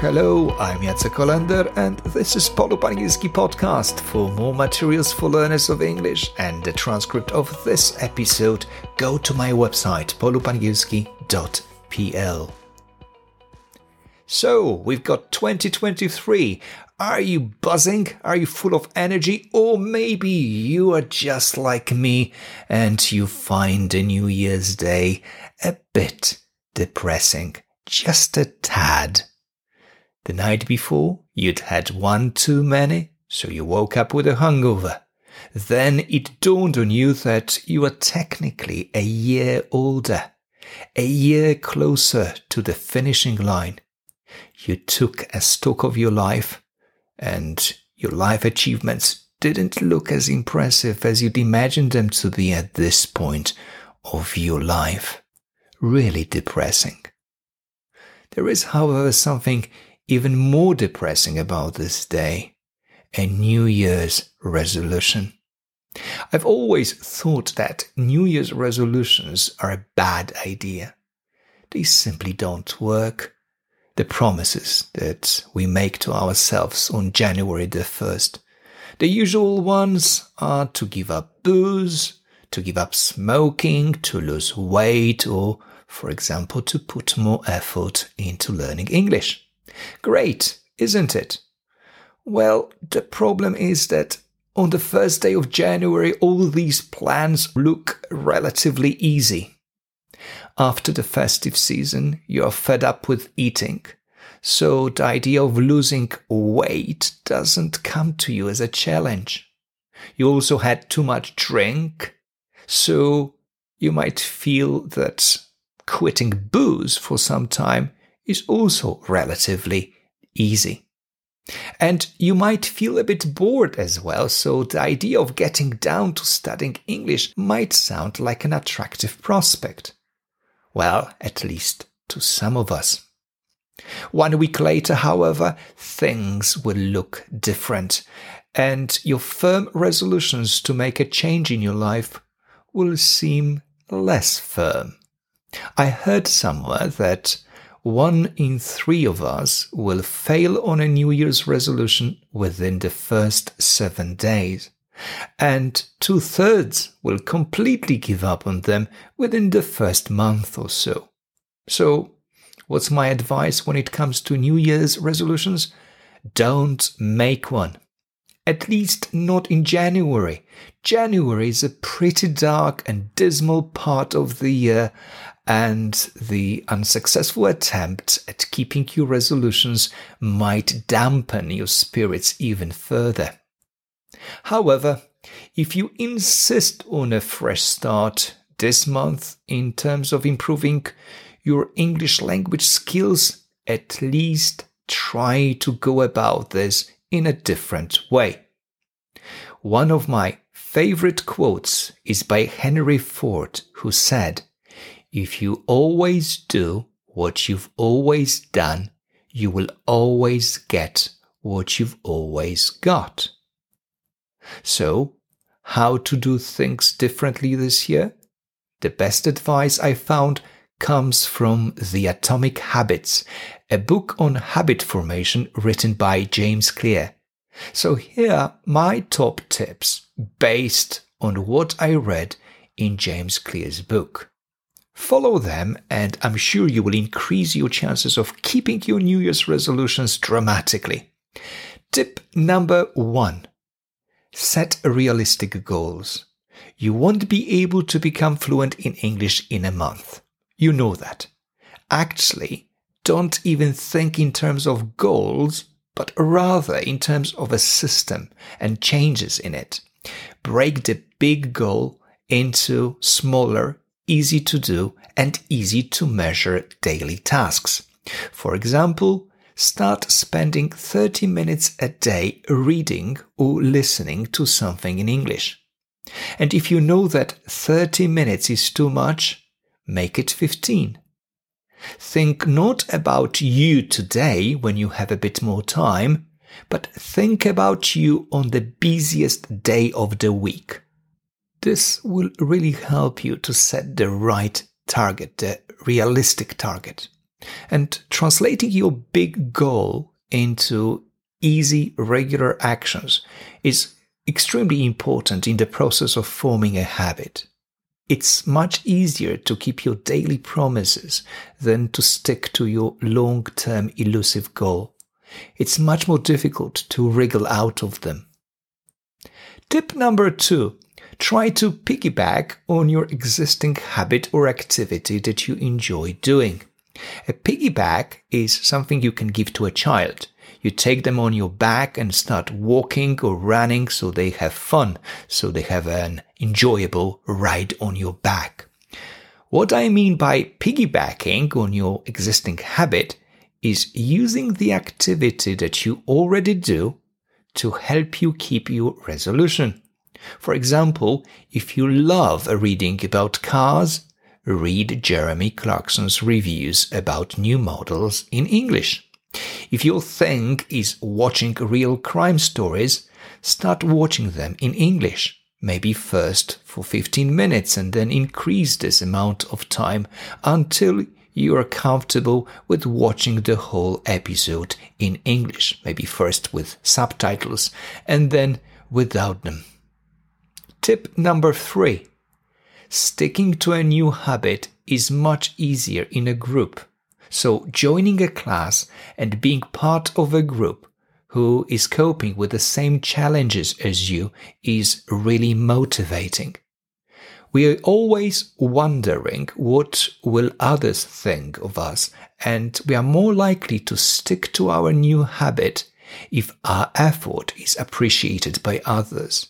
Hello, I'm Jacek Kolender, and this is Polu Angielski podcast. For more materials for learners of English and the transcript of this episode, go to my website polupangielski.pl. So, we've got 2023. Are you buzzing? Are you full of energy? Or maybe you are just like me and you find the New Year's Day a bit depressing. Just a tad. The night before, you'd had one too many, so you woke up with a hangover. Then it dawned on you that you were technically a year older, a year closer to the finishing line. You took a stock of your life, and your life achievements didn't look as impressive as you'd imagined them to be at this point of your life. Really depressing. There is, however, something even more depressing about this day a New Year's resolution. I've always thought that New Year's resolutions are a bad idea. They simply don't work. The promises that we make to ourselves on January the 1st, the usual ones are to give up booze, to give up smoking, to lose weight, or, for example, to put more effort into learning English. Great, isn't it? Well, the problem is that on the first day of January, all these plans look relatively easy. After the festive season, you are fed up with eating. So the idea of losing weight doesn't come to you as a challenge. You also had too much drink. So you might feel that quitting booze for some time is also relatively easy. And you might feel a bit bored as well, so the idea of getting down to studying English might sound like an attractive prospect. Well, at least to some of us. One week later, however, things will look different, and your firm resolutions to make a change in your life will seem less firm. I heard somewhere that one in three of us will fail on a New Year's resolution within the first seven days. And two thirds will completely give up on them within the first month or so. So, what's my advice when it comes to New Year's resolutions? Don't make one. At least not in January. January is a pretty dark and dismal part of the year, and the unsuccessful attempt at keeping your resolutions might dampen your spirits even further. However, if you insist on a fresh start this month in terms of improving your English language skills, at least try to go about this in a different way. One of my favorite quotes is by Henry Ford, who said, if you always do what you've always done, you will always get what you've always got. So, how to do things differently this year? The best advice I found comes from The Atomic Habits, a book on habit formation written by James Clear. So here are my top tips based on what I read in James Clear's book. Follow them, and I'm sure you will increase your chances of keeping your New Year's resolutions dramatically. Tip number one set realistic goals. You won't be able to become fluent in English in a month. You know that. Actually, don't even think in terms of goals, but rather in terms of a system and changes in it. Break the big goal into smaller, easy to do and easy to measure daily tasks. For example, start spending 30 minutes a day reading or listening to something in English. And if you know that 30 minutes is too much, make it 15. Think not about you today when you have a bit more time, but think about you on the busiest day of the week. This will really help you to set the right target, the realistic target. And translating your big goal into easy, regular actions is extremely important in the process of forming a habit. It's much easier to keep your daily promises than to stick to your long term elusive goal. It's much more difficult to wriggle out of them. Tip number two try to piggyback on your existing habit or activity that you enjoy doing. A piggyback is something you can give to a child. You take them on your back and start walking or running so they have fun, so they have an enjoyable ride on your back. What I mean by piggybacking on your existing habit is using the activity that you already do to help you keep your resolution. For example, if you love reading about cars, read Jeremy Clarkson's reviews about new models in English. If your thing is watching real crime stories, start watching them in English. Maybe first for 15 minutes and then increase this amount of time until you are comfortable with watching the whole episode in English. Maybe first with subtitles and then without them. Tip number three. Sticking to a new habit is much easier in a group. So joining a class and being part of a group who is coping with the same challenges as you is really motivating. We are always wondering what will others think of us and we are more likely to stick to our new habit if our effort is appreciated by others.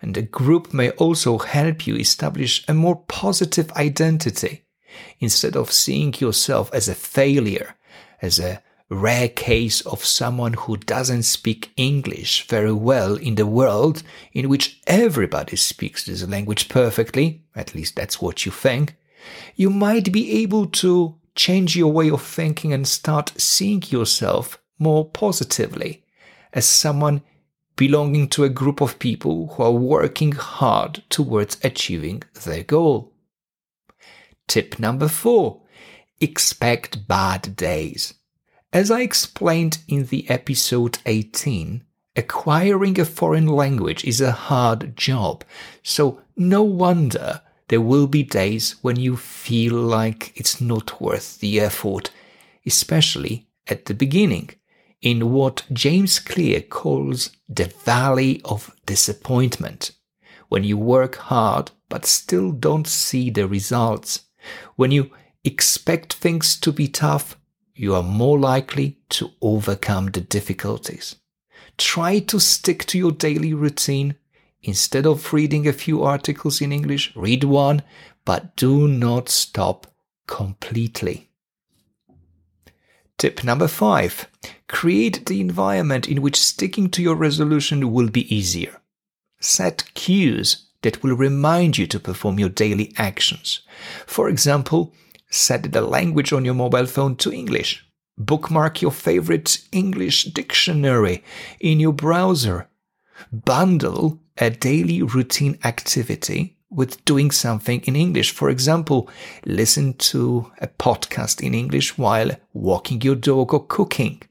And the group may also help you establish a more positive identity instead of seeing yourself as a failure, as a rare case of someone who doesn't speak English very well in the world in which everybody speaks this language perfectly, at least that's what you think, you might be able to change your way of thinking and start seeing yourself more positively as someone belonging to a group of people who are working hard towards achieving their goal. Tip number four expect bad days. As I explained in the episode 18, acquiring a foreign language is a hard job, so no wonder there will be days when you feel like it's not worth the effort, especially at the beginning in what James Clear calls the valley of disappointment. When you work hard but still don't see the results. When you expect things to be tough, you are more likely to overcome the difficulties. Try to stick to your daily routine. Instead of reading a few articles in English, read one, but do not stop completely. Tip number five create the environment in which sticking to your resolution will be easier. Set cues that will remind you to perform your daily actions. For example, set the language on your mobile phone to English. Bookmark your favorite English dictionary in your browser. Bundle a daily routine activity with doing something in English. For example, listen to a podcast in English while walking your dog or cooking.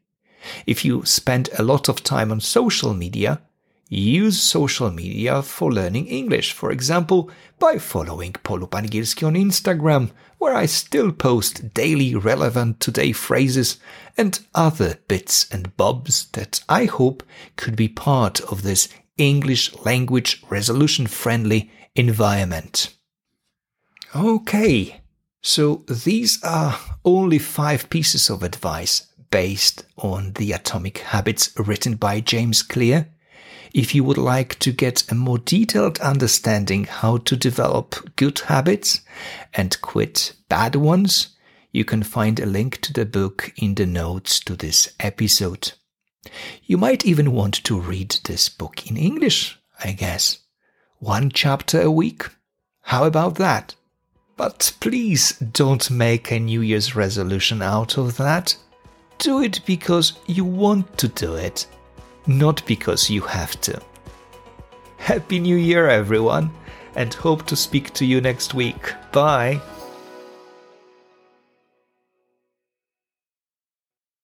If you spend a lot of time on social media, use social media for learning English. For example, by following Polu Pangilski on Instagram, where I still post daily relevant today phrases and other bits and bobs that I hope could be part of this English language resolution friendly environment. Okay, so these are only five pieces of advice based on the Atomic Habits written by James Clear. If you would like to get a more detailed understanding how to develop good habits and quit bad ones, you can find a link to the book in the notes to this episode. You might even want to read this book in English, I guess one chapter a week. How about that? But please don't make a New Year's resolution out of that. Do it because you want to do it, not because you have to. Happy New Year, everyone, and hope to speak to you next week. Bye.